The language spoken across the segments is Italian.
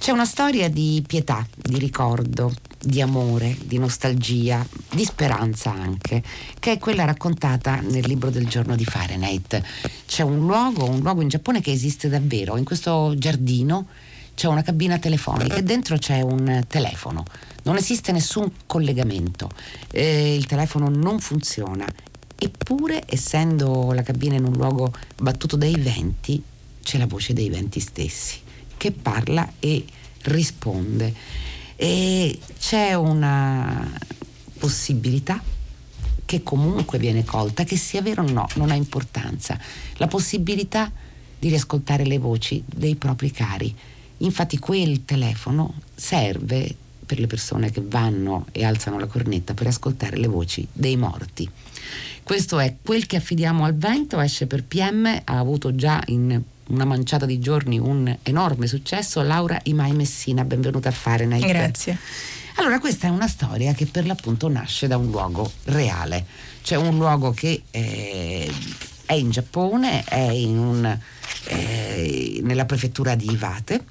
C'è una storia di pietà, di ricordo, di amore, di nostalgia, di speranza anche, che è quella raccontata nel libro del giorno di Fahrenheit. C'è un luogo, un luogo in Giappone che esiste davvero, in questo giardino c'è una cabina telefonica e dentro c'è un telefono. Non esiste nessun collegamento, eh, il telefono non funziona. Eppure, essendo la cabina in un luogo battuto dai venti, c'è la voce dei venti stessi che parla e risponde. E c'è una possibilità che comunque viene colta, che sia vero o no, non ha importanza. La possibilità di riascoltare le voci dei propri cari Infatti quel telefono serve per le persone che vanno e alzano la cornetta per ascoltare le voci dei morti. Questo è quel che affidiamo al vento, esce per PM, ha avuto già in una manciata di giorni un enorme successo. Laura Imai Messina, benvenuta a Fahrenheit. Grazie. Allora, questa è una storia che per l'appunto nasce da un luogo reale, cioè un luogo che eh, è in Giappone, è in un, eh, nella prefettura di Iwate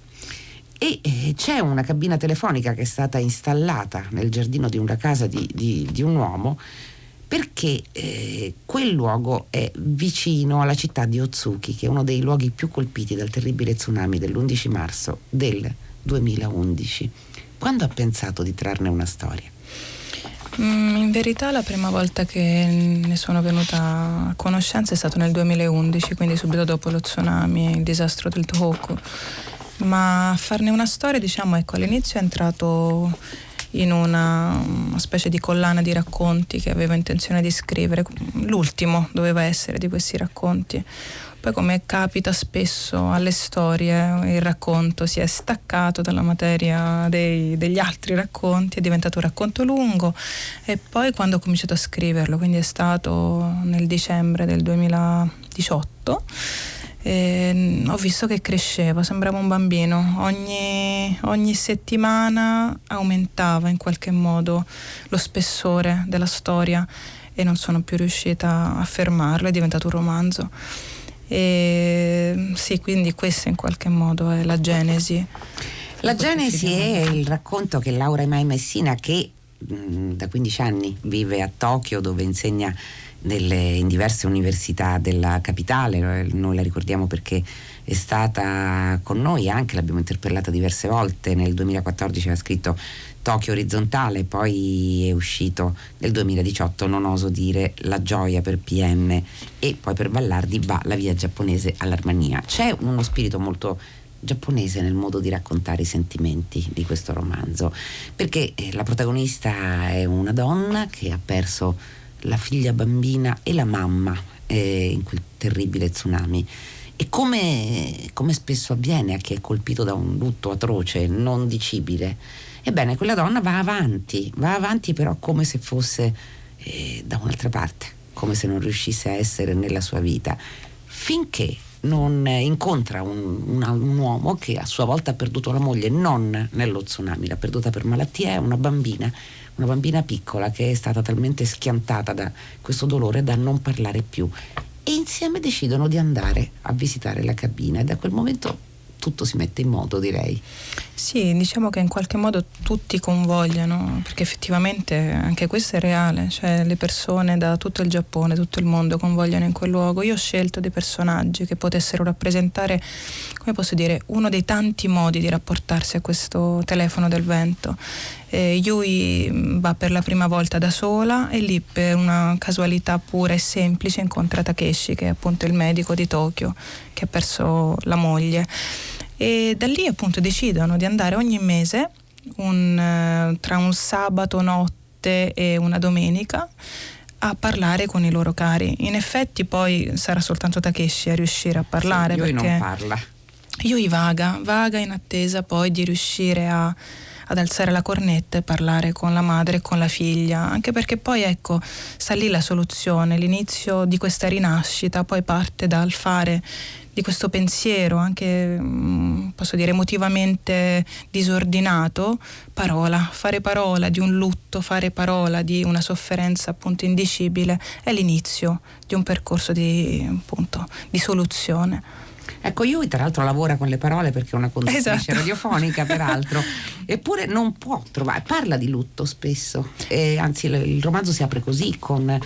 e eh, c'è una cabina telefonica che è stata installata nel giardino di una casa di, di, di un uomo perché eh, quel luogo è vicino alla città di Otsuki, che è uno dei luoghi più colpiti dal terribile tsunami dell'11 marzo del 2011. Quando ha pensato di trarne una storia? Mm, in verità la prima volta che ne sono venuta a conoscenza è stato nel 2011, quindi subito dopo lo tsunami, il disastro del Tohoku ma farne una storia, diciamo, ecco, all'inizio è entrato in una, specie di collana di racconti che avevo intenzione di scrivere, l'ultimo doveva essere di questi racconti. Poi come capita spesso alle storie, il racconto si è staccato dalla materia dei, degli altri racconti, è diventato un racconto lungo e poi quando ho cominciato a scriverlo, quindi è stato nel dicembre del 2018, e ho visto che cresceva, sembrava un bambino. Ogni, ogni, settimana aumentava in qualche modo lo spessore della storia e non sono più riuscita a fermarlo, è diventato un romanzo. E sì, quindi questa in qualche modo è la genesi. La genesi è il racconto che Laura Mai Messina, che mh, da 15 anni vive a Tokyo dove insegna nelle, in diverse università della capitale, noi la ricordiamo perché è stata con noi anche, l'abbiamo interpellata diverse volte, nel 2014 ha scritto Tokyo orizzontale, poi è uscito nel 2018 Non oso dire La gioia per PM e poi per Vallardi va la via giapponese all'Armania. C'è uno spirito molto giapponese nel modo di raccontare i sentimenti di questo romanzo, perché eh, la protagonista è una donna che ha perso la figlia bambina e la mamma eh, in quel terribile tsunami. E come, come, spesso avviene a chi è colpito da un lutto atroce, non dicibile, ebbene quella donna va avanti, va avanti però come se fosse eh, da un'altra parte, come se non riuscisse a essere nella sua vita, finché non incontra un, un, un, uomo che a sua volta ha perduto la moglie non nello tsunami, l'ha perduta per malattia, è una bambina una bambina piccola che è stata talmente schiantata da questo dolore da non parlare più e insieme decidono di andare a visitare la cabina e da quel momento tutto si mette in moto, direi. Sì, diciamo che in qualche modo tutti convogliano, perché effettivamente anche questo è reale, cioè le persone da tutto il Giappone, tutto il mondo convogliano in quel luogo. Io ho scelto dei personaggi che potessero rappresentare, come posso dire, uno dei tanti modi di rapportarsi a questo telefono del vento. Eh, Yui va per la prima volta da sola e lì per una casualità pura e semplice incontra Takeshi, che è appunto il medico di Tokyo, che ha perso la moglie e da lì appunto decidono di andare ogni mese un, eh, tra un sabato notte e una domenica a parlare con i loro cari. In effetti poi sarà soltanto Takeshi a riuscire a parlare sì, perché non parla. Yui vaga, vaga in attesa poi di riuscire a ad alzare la cornetta e parlare con la madre e con la figlia, anche perché poi ecco, sta lì la soluzione, l'inizio di questa rinascita poi parte dal fare di questo pensiero, anche mm, posso dire emotivamente disordinato, parola, fare parola di un lutto, fare parola di una sofferenza appunto indicibile, è l'inizio di un percorso di, appunto, di soluzione. Ecco, Yui tra l'altro lavora con le parole perché è una conduttrice esatto. radiofonica, peraltro, eppure non può trovare, parla di lutto spesso, e anzi il, romanzo si apre così, con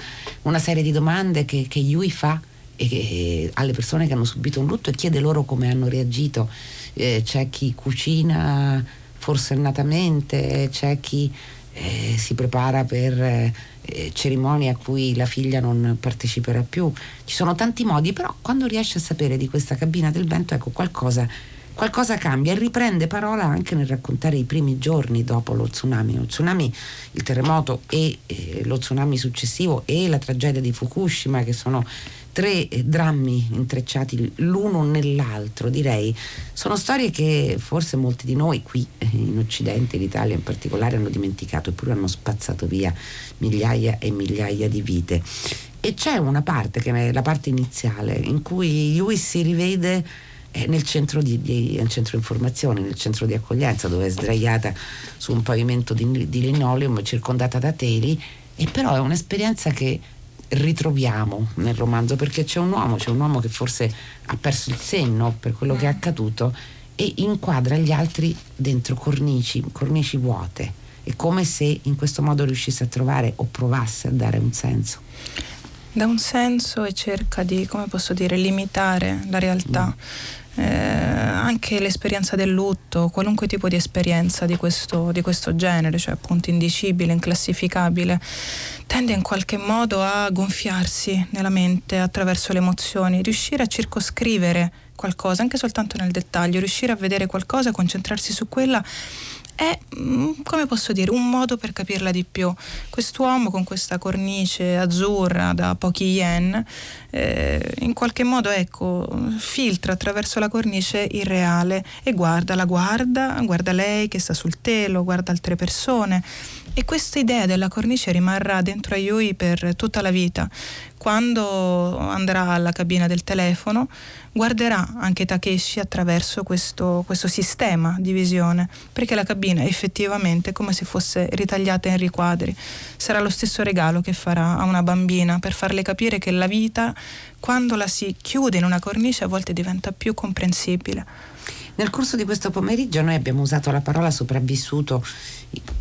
una serie di domande che, che Yui fa e, alle persone che hanno subito un lutto e chiede loro come hanno reagito. Eh, c'è chi cucina forsennatamente, c'è chi eh, si prepara per eh, cerimonie a cui la figlia non parteciperà più. Ci sono tanti modi, però quando riesce a sapere di questa cabina del vento, ecco qualcosa, qualcosa cambia e riprende parola anche nel raccontare i primi giorni dopo lo tsunami. Lo tsunami, il terremoto e eh, lo tsunami successivo e la tragedia di Fukushima che sono tre drammi intrecciati l'uno nell'altro, direi. Sono storie che forse molti di noi qui eh, in Occidente, in Italia in particolare, hanno dimenticato, eppure hanno spazzato via migliaia e migliaia di vite. E c'è una parte, che è la parte iniziale, in cui Lewis si rivede eh, nel centro di, di nel centro informazione, nel centro di accoglienza, dove è sdraiata su un pavimento di, di linoleum circondata da teli, e però è un'esperienza che ritroviamo nel romanzo perché c'è un uomo, c'è un uomo che forse ha perso il senno per quello che è accaduto e inquadra gli altri dentro cornici, cornici vuote. È come se in questo modo riuscisse a trovare o provasse a dare un senso. Da un senso e cerca di, come posso dire, limitare la realtà. Mm eh, anche l'esperienza del lutto, qualunque tipo di esperienza di questo, di questo genere, cioè appunto indicibile, inclassificabile, tende in qualche modo a gonfiarsi nella mente attraverso le emozioni, riuscire a circoscrivere qualcosa, anche soltanto nel dettaglio, riuscire a vedere qualcosa, concentrarsi su quella è, mm, come posso dire, un modo per capirla di più. Quest'uomo con questa cornice azzurra da pochi yen, eh, in qualche modo, ecco, filtra attraverso la cornice il reale e guarda, la guarda, guarda lei che sta sul telo, guarda altre persone. E questa idea della cornice rimarrà dentro a Yui per tutta la vita. Quando andrà alla cabina del telefono, guarderà anche Takeshi attraverso questo, questo sistema di visione, perché la cabina effettivamente è come se fosse ritagliata in riquadri. Sarà lo stesso regalo che farà a una bambina per farle capire che la vita, quando la si chiude in una cornice, a volte diventa più comprensibile. Nel corso di questo pomeriggio noi abbiamo usato la parola sopravvissuto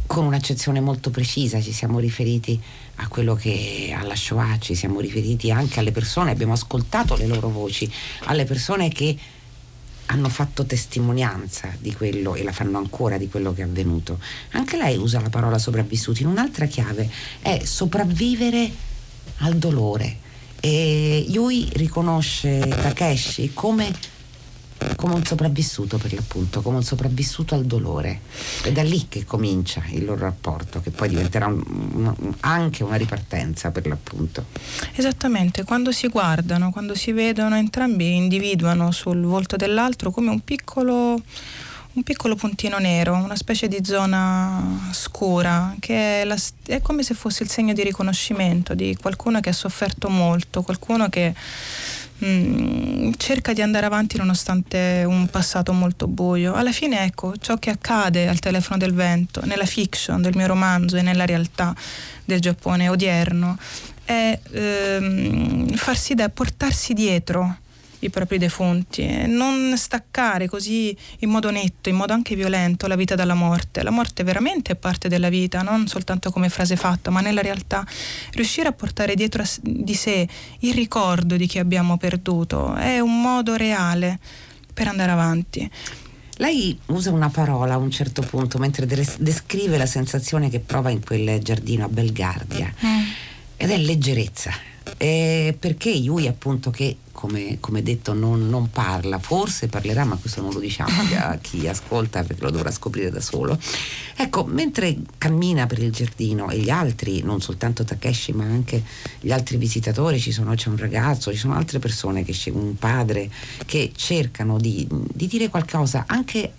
con un'accezione molto precisa, ci siamo riferiti a quello che alla Shoah, ci siamo riferiti anche alle persone, abbiamo ascoltato le loro voci, alle persone che hanno fatto testimonianza di quello e la fanno ancora di quello che è avvenuto. Anche lei usa la parola sopravvissuti in un'altra chiave, è sopravvivere al dolore. E Yui riconosce Takeshi come come un sopravvissuto per l'appunto, come un sopravvissuto al dolore. È da lì che comincia il loro rapporto, che poi diventerà un, un, anche una ripartenza per l'appunto. Esattamente, quando si guardano, quando si vedono, entrambi individuano sul volto dell'altro come un piccolo un piccolo puntino nero, una specie di zona scura, che è, la, è, come se fosse il segno di riconoscimento di qualcuno che ha sofferto molto, qualcuno che Mm, cerca di andare avanti nonostante un passato molto buio. Alla fine, ecco, ciò che accade al telefono del vento, nella fiction del mio romanzo e nella realtà del Giappone odierno, è ehm, farsi da portarsi dietro i propri defunti e non staccare così in modo netto, in modo anche violento la vita dalla morte. La morte veramente è parte della vita, non soltanto come frase fatta, ma nella realtà riuscire a portare dietro di sé il ricordo di chi abbiamo perduto è un modo reale per andare avanti. Lei usa una parola a un certo punto mentre descrive la sensazione che prova in quel giardino a Belgardia mm. ed è leggerezza. Eh, perché Yui appunto che come, come detto non, non, parla, forse parlerà, ma questo non lo diciamo a chi ascolta perché lo dovrà scoprire da solo. Ecco, mentre cammina per il giardino e gli altri, non soltanto Takeshi, ma anche gli altri visitatori, ci sono, c'è un ragazzo, ci sono altre persone, che, un padre, che cercano di, di dire qualcosa anche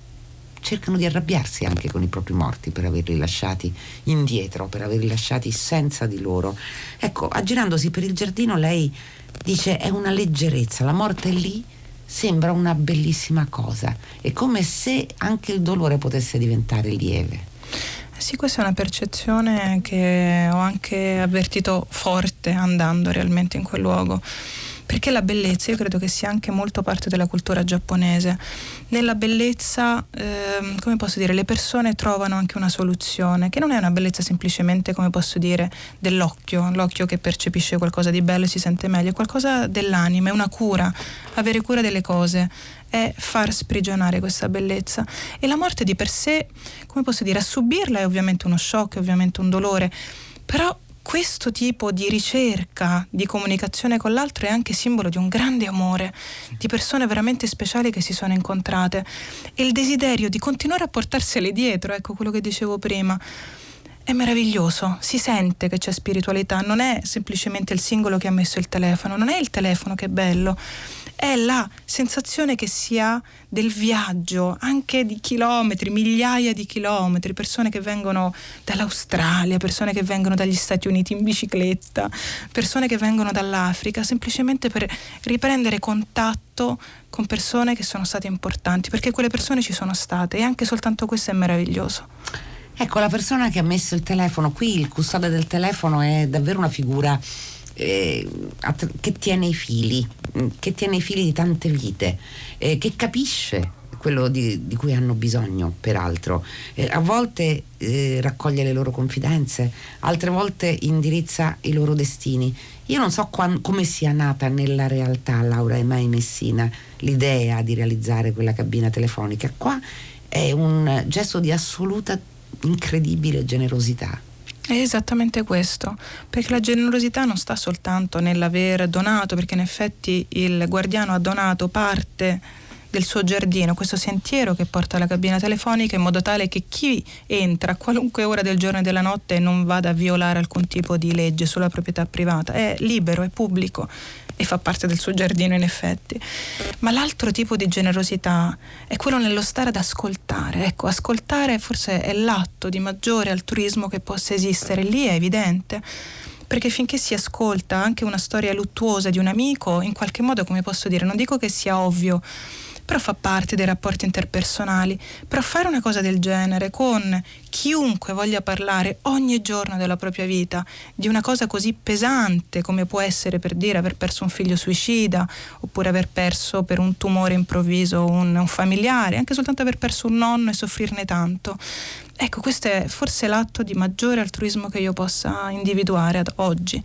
cercano di arrabbiarsi anche con i propri morti per averli lasciati indietro, per averli lasciati senza di loro. Ecco, aggirandosi per il giardino lei dice è una leggerezza, la morte lì sembra una bellissima cosa, è come se anche il dolore potesse diventare lieve. Sì, questa è una percezione che ho anche avvertito forte andando realmente in quel luogo perché la bellezza? Io credo che sia anche molto parte della cultura giapponese. Nella bellezza, eh, come posso dire, le persone trovano anche una soluzione, che non è una bellezza semplicemente, come posso dire, dell'occhio, l'occhio che percepisce qualcosa di bello e si sente meglio, è qualcosa dell'anima, è una cura, avere cura delle cose è far sprigionare questa bellezza. E la morte di per sé, come posso dire, a subirla è ovviamente uno shock, è ovviamente un dolore, però questo tipo di ricerca, di comunicazione con l'altro è anche simbolo di un grande amore, di persone veramente speciali che si sono incontrate e il desiderio di continuare a portarsele dietro, ecco quello che dicevo prima. È meraviglioso, si sente che c'è spiritualità, non è semplicemente il singolo che ha messo il telefono, non è il telefono che è bello, è la sensazione che si ha del viaggio, anche di chilometri, migliaia di chilometri, persone che vengono dall'Australia, persone che vengono dagli Stati Uniti in bicicletta, persone che vengono dall'Africa, semplicemente per riprendere contatto con persone che sono state importanti, perché quelle persone ci sono state e anche soltanto questo è meraviglioso. Ecco, la persona che ha messo il telefono, qui il custode del telefono è davvero una figura eh, che tiene i fili, mm, che tiene i fili di tante vite, eh, che capisce quello di, di, cui hanno bisogno, peraltro. Eh, a volte eh, raccoglie le loro confidenze, altre volte indirizza i loro destini. Io non so quando, come sia nata nella realtà Laura e Mai Messina l'idea di realizzare quella cabina telefonica. Qua è un gesto di assoluta incredibile generosità. È esattamente questo, perché la generosità non sta soltanto nell'aver donato, perché in effetti il guardiano ha donato parte del suo giardino, questo sentiero che porta alla cabina telefonica in modo tale che chi entra a qualunque ora del giorno e della notte non vada a violare alcun tipo di legge sulla proprietà privata, è libero, è pubblico e fa parte del suo giardino in effetti. Ma l'altro tipo di generosità è quello nello stare ad ascoltare. Ecco, ascoltare forse è l'atto di maggiore altruismo che possa esistere, lì è evidente. Perché finché si ascolta anche una storia luttuosa di un amico, in qualche modo, come posso dire, non dico che sia ovvio, però fa parte dei rapporti interpersonali. Però fare una cosa del genere con chiunque voglia parlare ogni giorno della propria vita di una cosa così pesante come può essere per dire aver perso un figlio suicida oppure aver perso per un tumore improvviso un, un familiare, anche soltanto aver perso un nonno e soffrirne tanto. Ecco, questo è forse l'atto di maggiore altruismo che io possa individuare ad oggi.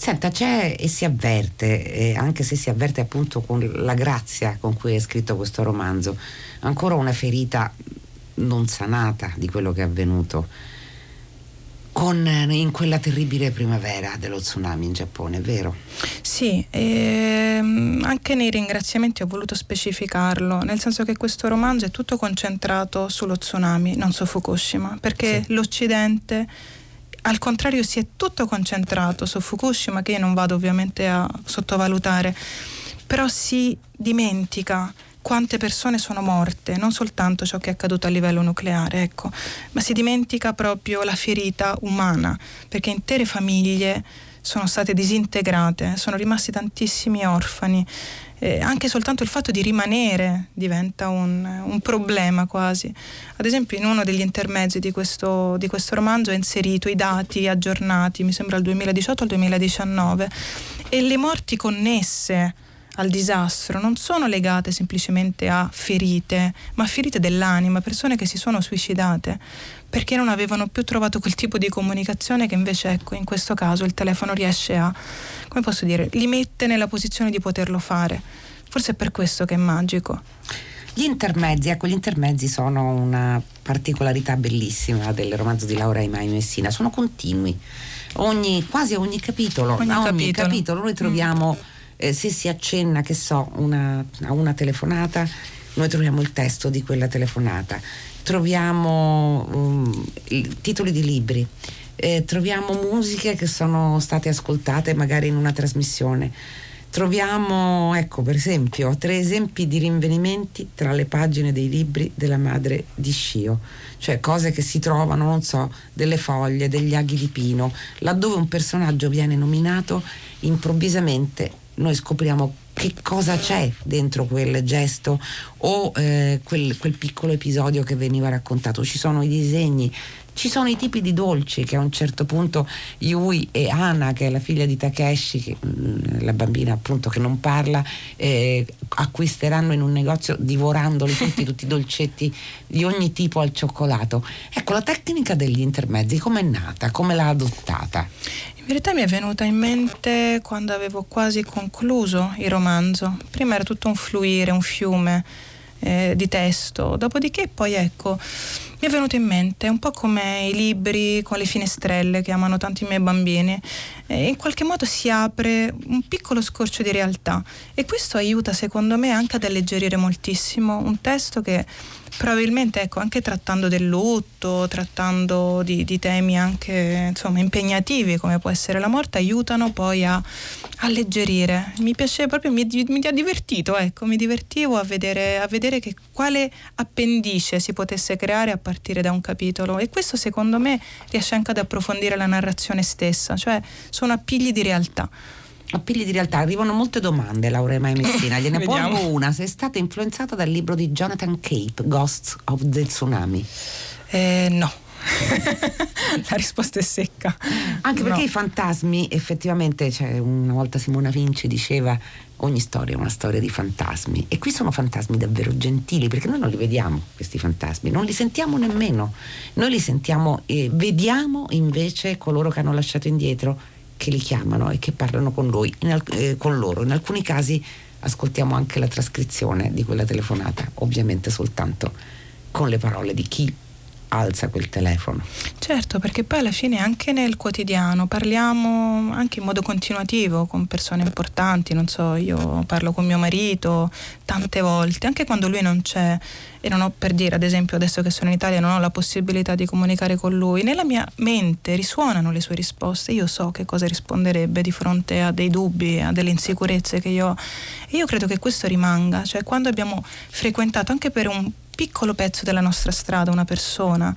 Senta, c'è e si avverte, eh, anche se si avverte appunto con la grazia con cui è scritto questo romanzo, ancora una ferita non sanata di quello che è avvenuto con, in quella terribile primavera dello tsunami in Giappone, vero? Sì, ehm, anche nei ringraziamenti ho voluto specificarlo, nel senso che questo romanzo è tutto concentrato sullo tsunami, non su Fukushima, perché sì. l'Occidente al contrario si è tutto concentrato su Fukushima, che io non vado ovviamente a sottovalutare, però si dimentica quante persone sono morte, non soltanto ciò che è accaduto a livello nucleare, ecco, ma si dimentica proprio la ferita umana, perché intere famiglie sono state disintegrate, sono rimasti tantissimi orfani eh, anche soltanto il fatto di rimanere diventa un, un, problema quasi. Ad esempio in uno degli intermezzi di questo, di questo romanzo è inserito i dati aggiornati, mi sembra al 2018 al 2019, e le morti connesse al disastro non sono legate semplicemente a ferite, ma a ferite dell'anima, persone che si sono suicidate perché non avevano più trovato quel tipo di comunicazione che invece ecco in questo caso il telefono riesce a come posso dire li mette nella posizione di poterlo fare forse è per questo che è magico gli intermezzi, ecco, gli intermezzi sono una particolarità bellissima del romanzo di Laura Imai Messina, sono continui. Ogni, quasi a ogni capitolo, ogni, a ogni capitolo. capitolo noi troviamo, mm. eh, se si accenna, che so, una, a una telefonata, noi troviamo il testo di quella telefonata troviamo um, titoli di libri, eh, troviamo musiche che sono state ascoltate magari in una trasmissione. Troviamo, ecco, per esempio, tre esempi di rinvenimenti tra le pagine dei libri della madre di Scio, cioè cose che si trovano, non so, delle foglie, degli aghi di pino, laddove un personaggio viene nominato, improvvisamente noi scopriamo che cosa c'è dentro quel gesto o eh, quel, quel, piccolo episodio che veniva raccontato. Ci sono i disegni Ci sono i tipi di dolci che a un certo punto Yui e Ana, che è la figlia di Takeshi, che, mm, la bambina appunto che non parla, eh, acquisteranno in un negozio divorandoli tutti, tutti i dolcetti di ogni tipo al cioccolato. Ecco, la tecnica degli intermezzi com'è nata? Come l'ha adottata? In verità mi è venuta in mente quando avevo quasi concluso il romanzo. Prima era tutto un fluire, un fiume eh, di testo, dopodiché poi ecco mi è venuto in mente un po' come i libri con le finestrelle che amano tanti i miei bambini. E in qualche modo si apre un piccolo scorcio di realtà e questo aiuta secondo me anche ad alleggerire moltissimo un testo che probabilmente ecco, anche trattando del lutto, trattando di, di temi anche insomma, impegnativi come può essere la morte, aiutano poi a alleggerire. Mi piace proprio, mi, mi ha divertito, ecco, mi divertivo a vedere, a vedere che quale appendice si potesse creare a partire da un capitolo e questo secondo me riesce anche ad approfondire la narrazione stessa, cioè sono appigli di realtà appigli di realtà. Arrivano molte domande, Laura Mai Messina. Gliene pongo una. Sei stata influenzata dal libro di Jonathan Cape, Ghosts of the Tsunami? Eh, no. la risposta è secca. Anche perché no. i fantasmi, effettivamente, cioè, una volta Simona Vinci diceva ogni storia è una storia di fantasmi e qui sono fantasmi davvero gentili perché noi non li vediamo questi fantasmi, non li sentiamo nemmeno, noi li sentiamo e vediamo invece coloro che hanno lasciato indietro che li chiamano e che parlano con, lui, in, eh, con loro. In alcuni casi ascoltiamo anche la trascrizione di quella telefonata, ovviamente soltanto con le parole di chi alza quel telefono. Certo, perché poi alla fine anche nel quotidiano parliamo anche in modo continuativo con persone importanti, non so, io parlo con mio marito tante volte, anche quando lui non c'è e non ho per dire, ad esempio, adesso che sono in Italia non ho la possibilità di comunicare con lui, nella mia mente risuonano le sue risposte, io so che cosa risponderebbe di fronte a dei dubbi, a delle insicurezze che io ho. E io credo che questo rimanga, cioè quando abbiamo frequentato anche per un piccolo pezzo della nostra strada una persona,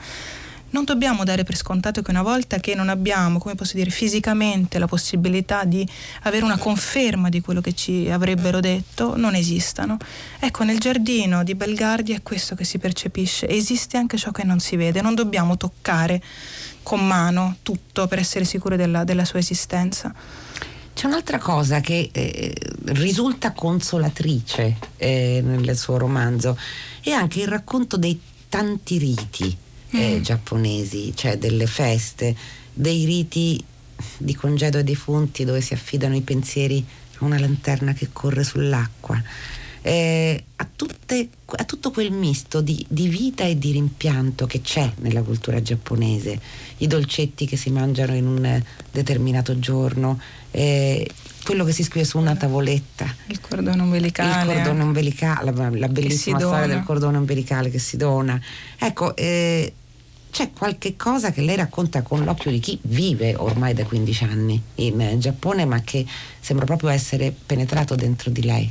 non dobbiamo dare per scontato che una volta che non abbiamo, come posso dire, fisicamente la possibilità di avere una conferma di quello che ci avrebbero detto, non esistano. Ecco, nel giardino di Belgardi è questo che si percepisce, esiste anche ciò che non si vede, non dobbiamo toccare con mano tutto per essere sicuri della, della sua esistenza. C'è un'altra cosa che eh, risulta consolatrice eh, nel suo romanzo, è anche il racconto dei tanti riti eh, mm. giapponesi, cioè delle feste, dei riti di congedo ai defunti dove si affidano i pensieri a una lanterna che corre sull'acqua. Eh, a, tutte, a, tutto quel misto di, di, vita e di rimpianto che c'è nella cultura giapponese, i dolcetti che si mangiano in un determinato giorno, eh, quello che si scrive su una tavoletta. Il cordone umbilicale. Il cordone umbilicale, la, la bellissima storia del cordone umbilicale che si dona. Ecco, eh, c'è qualche cosa che lei racconta con l'occhio di chi vive ormai da 15 anni in Giappone, ma che sembra proprio essere penetrato dentro di lei.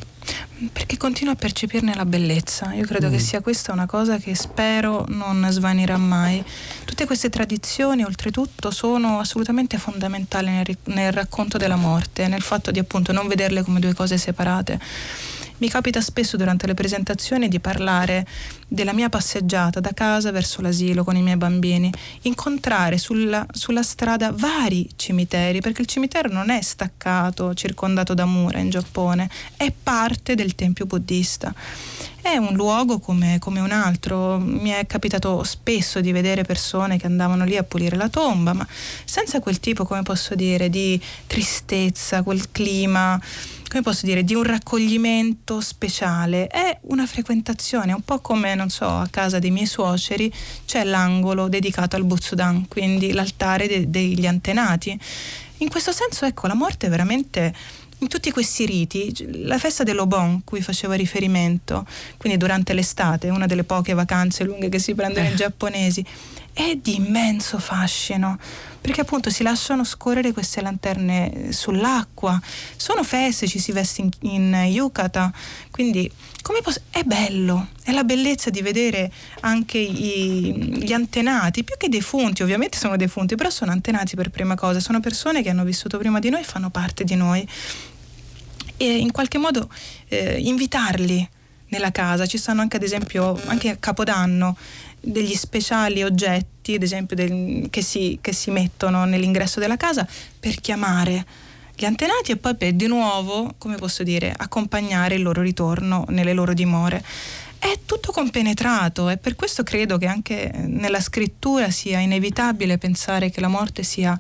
Perché continuo a percepirne la bellezza. Io credo mm. che sia questa una cosa che spero non svanirà mai. Tutte queste tradizioni, oltretutto, sono assolutamente fondamentali nel, nel racconto della morte, nel fatto di appunto non vederle come due cose separate. Mi capita spesso durante le presentazioni di parlare della mia passeggiata da casa verso l'asilo con i miei bambini, incontrare sulla, sulla strada vari cimiteri, perché il cimitero non è staccato, circondato da mura in Giappone, è parte del tempio buddista è un luogo come, come, un altro. Mi è capitato spesso di vedere persone che andavano lì a pulire la tomba, ma senza quel tipo, come posso dire, di tristezza, quel clima come posso dire, di un raccoglimento speciale, è una frequentazione, un po' come, non so, a casa dei miei suoceri c'è l'angolo dedicato al Butsudan, quindi l'altare de- degli antenati. In questo senso, ecco, la morte è veramente in tutti questi riti, la festa dell'Obon, cui facevo riferimento, quindi durante l'estate, una delle poche vacanze lunghe che si prendono i eh. giapponesi, è di immenso fascino perché appunto si lasciano scorrere queste lanterne sull'acqua sono feste, ci si veste in, in yukata quindi come posso, è bello è la bellezza di vedere anche i, gli antenati più che defunti ovviamente sono defunti però sono antenati per prima cosa sono persone che hanno vissuto prima di noi e fanno parte di noi e in qualche modo eh, invitarli nella casa ci stanno anche ad esempio anche a Capodanno degli speciali oggetti, ad esempio del, che, si, che si mettono nell'ingresso della casa per chiamare gli antenati e poi per di nuovo, come posso dire, accompagnare il loro ritorno nelle loro dimore. È tutto compenetrato e per questo credo che anche nella scrittura sia inevitabile pensare che la morte sia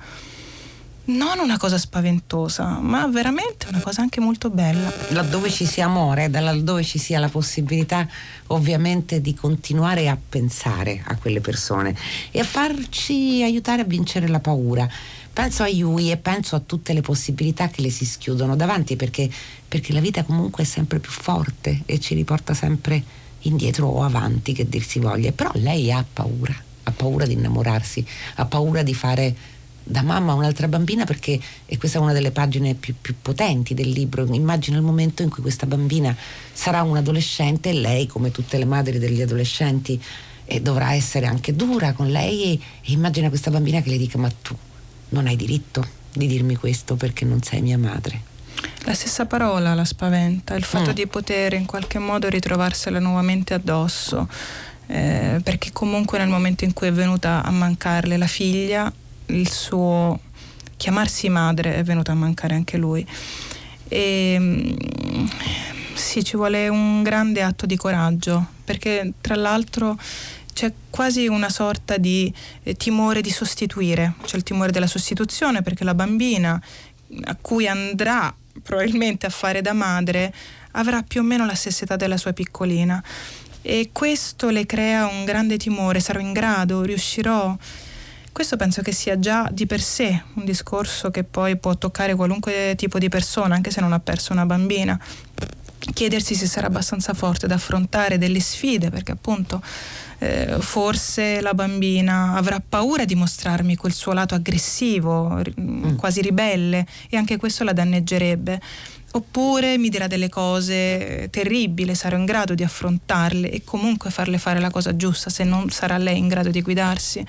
non una cosa spaventosa, ma veramente una cosa anche molto bella. Laddove ci sia amore, laddove ci sia la possibilità ovviamente di continuare a pensare a quelle persone e a farci aiutare a vincere la paura. Penso a Yui e penso a tutte le possibilità che le si schiudono davanti perché, perché la vita comunque è sempre più forte e ci riporta sempre indietro o avanti che dir si voglia. Però lei ha paura, ha paura di innamorarsi, ha paura di fare da mamma a un'altra bambina perché, e questa è una delle pagine più, più, potenti del libro, immagina il momento in cui questa bambina sarà un adolescente e lei, come tutte le madri degli adolescenti, eh, dovrà essere anche dura con lei e, e immagina questa bambina che le dica ma tu non hai diritto di dirmi questo perché non sei mia madre. La stessa parola la spaventa, il fatto mm. di poter in qualche modo ritrovarsela nuovamente addosso. Eh, perché comunque nel momento in cui è venuta a mancarle la figlia il suo chiamarsi madre è venuto a mancare anche lui. E, mm, sì, ci vuole un grande atto di coraggio, perché tra l'altro c'è quasi una sorta di eh, timore di sostituire, c'è il timore della sostituzione perché la bambina a cui andrà probabilmente a fare da madre avrà più o meno la stessa età della sua piccolina. E questo le crea un grande timore, sarò in grado, riuscirò questo penso che sia già di per sé un discorso che poi può toccare qualunque tipo di persona, anche se non ha perso una bambina. Chiedersi se sarà abbastanza forte ad affrontare delle sfide, perché appunto eh, forse la bambina avrà paura di mostrarmi quel suo lato aggressivo, mm. quasi ribelle, e anche questo la danneggerebbe oppure mi dirà delle cose terribili, sarò in grado di affrontarle e comunque farle fare la cosa giusta se non sarà lei in grado di guidarsi.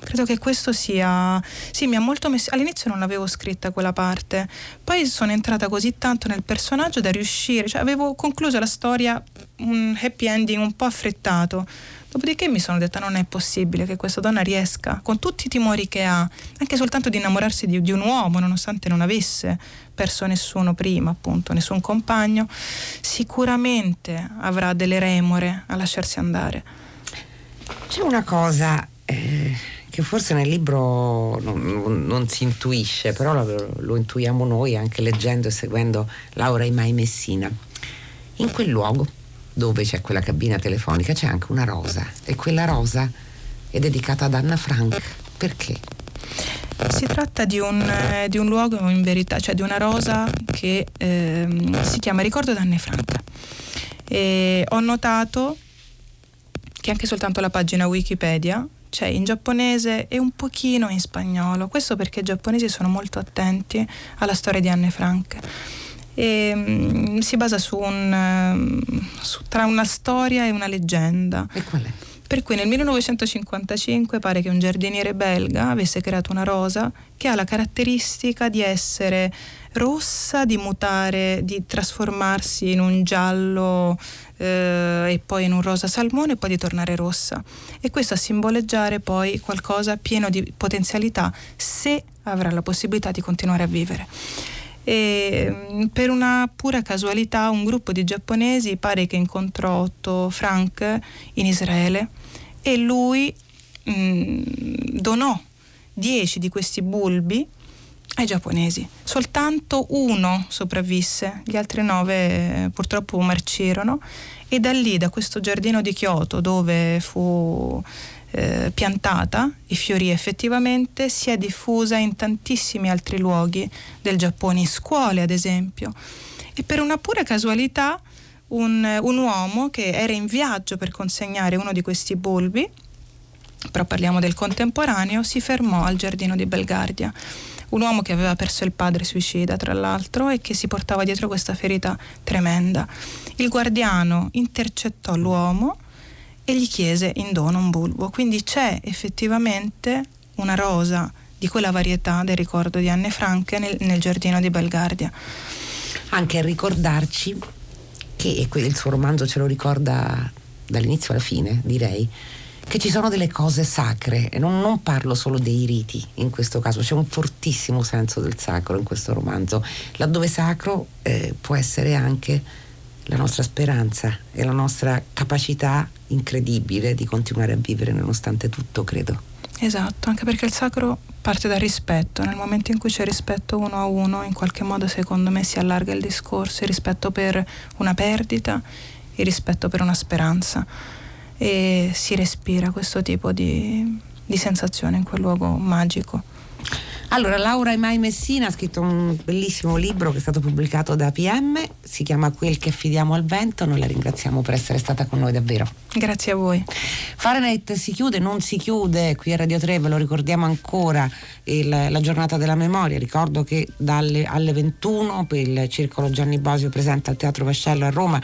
Credo che questo sia... Sì, mi ha molto messo... All'inizio non l'avevo scritta quella parte, poi sono entrata così tanto nel personaggio da riuscire, cioè avevo concluso la storia un happy ending un po' affrettato Dopodiché mi sono detta non è possibile che questa donna riesca, con tutti i timori che ha, anche soltanto di innamorarsi di, di un uomo, nonostante non avesse perso nessuno prima, appunto, nessun compagno, sicuramente avrà delle remore a lasciarsi andare. C'è una cosa eh, che forse nel libro non, non, non si intuisce, però lo, lo, intuiamo noi anche leggendo e seguendo Laura Imai Messina. In quel luogo dove c'è quella cabina telefonica c'è anche una rosa e quella rosa è dedicata ad Anna Frank. Perché? Si tratta di un, eh, di un luogo in verità, cioè di una rosa che eh, si chiama Ricordo d'Anne Frank. E ho notato che anche soltanto la pagina Wikipedia c'è in giapponese e un pochino in spagnolo. Questo perché i giapponesi sono molto attenti alla storia di Anne Frank e um, si basa su un, uh, su, tra una storia e una leggenda. E qual è? Per cui nel 1955 pare che un giardiniere belga avesse creato una rosa che ha la caratteristica di essere rossa, di mutare, di trasformarsi in un giallo eh, e poi in un rosa salmone e poi di tornare rossa. E questo a simboleggiare poi qualcosa pieno di potenzialità se avrà la possibilità di continuare a vivere e mm, per una pura casualità un gruppo di giapponesi pare che incontrò Otto Frank in Israele e lui mh, mm, donò 10 di questi bulbi ai giapponesi. Soltanto uno sopravvisse, gli altri nove eh, purtroppo marcirono e da lì, da questo giardino di Kyoto dove fu eh, piantata e fiorì effettivamente, si è diffusa in tantissimi altri luoghi del Giappone, in scuole ad esempio. E per una pura casualità un, un uomo che era in viaggio per consegnare uno di questi bulbi, però parliamo del contemporaneo, si fermò al giardino di Belgardia un uomo che aveva perso il padre suicida, tra l'altro, e che si portava dietro questa ferita tremenda. Il guardiano intercettò l'uomo e gli chiese in dono un bulbo. Quindi c'è effettivamente una rosa di quella varietà del ricordo di Anne Franche nel, nel giardino di Belgardia. Anche a ricordarci che, e il suo romanzo ce lo ricorda dall'inizio alla fine, direi, che ci sono delle cose sacre e non, non, parlo solo dei riti in questo caso, c'è un fortissimo senso del sacro in questo romanzo, laddove sacro eh, può essere anche la nostra speranza e la nostra capacità incredibile di continuare a vivere nonostante tutto, credo. Esatto, anche perché il sacro parte dal rispetto, nel momento in cui c'è rispetto uno a uno, in qualche modo secondo me si allarga il discorso, il rispetto per una perdita, il rispetto per una speranza e si respira questo tipo di, di sensazione in quel luogo magico. Allora, Laura Emai Messina ha scritto un bellissimo libro che è stato pubblicato da PM, si chiama Quel che affidiamo al vento, noi la ringraziamo per essere stata con noi davvero. Grazie a voi. Fahrenheit si chiude, non si chiude, qui a Radio 3 ve lo ricordiamo ancora, il, la giornata della memoria, ricordo che dalle alle 21 per il Circolo Gianni Bosio presente al Teatro Vascello a Roma,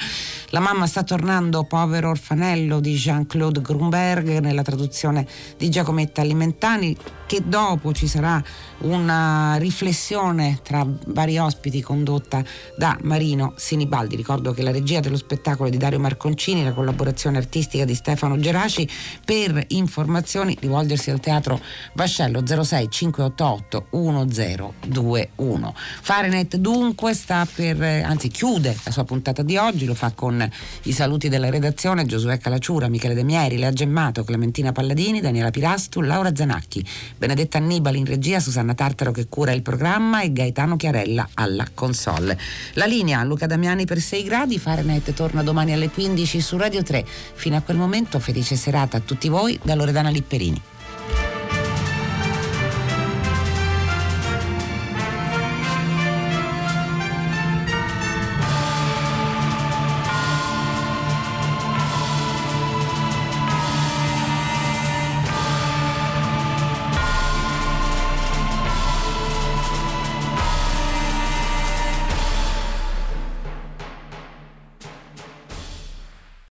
la mamma sta tornando, povero orfanello di Jean-Claude Grunberg nella traduzione di Giacometta Alimentani, che dopo ci sarà una riflessione tra vari ospiti condotta da Marino Sinibaldi. Ricordo che la regia dello spettacolo è di Dario Marconcini, la collaborazione artistica di Stefano Geraci. Per informazioni rivolgersi al teatro Vascello 06 588 1021. Fahrenheit dunque sta per, anzi chiude la sua puntata di oggi, lo fa con i saluti della redazione Giosuè Calacciura, Michele De Mieri, Lea Gemmato, Clementina Palladini, Daniela Pirastu, Laura Zanacchi, Benedetta Annibali in regia, Susanna Tartaro che cura il programma e Gaetano Chiarella alla console. La linea Luca Damiani per 6 gradi, Fahrenheit torna domani alle 15 su Radio 3. Fino a quel momento felice serata a tutti voi da Loredana Lipperini.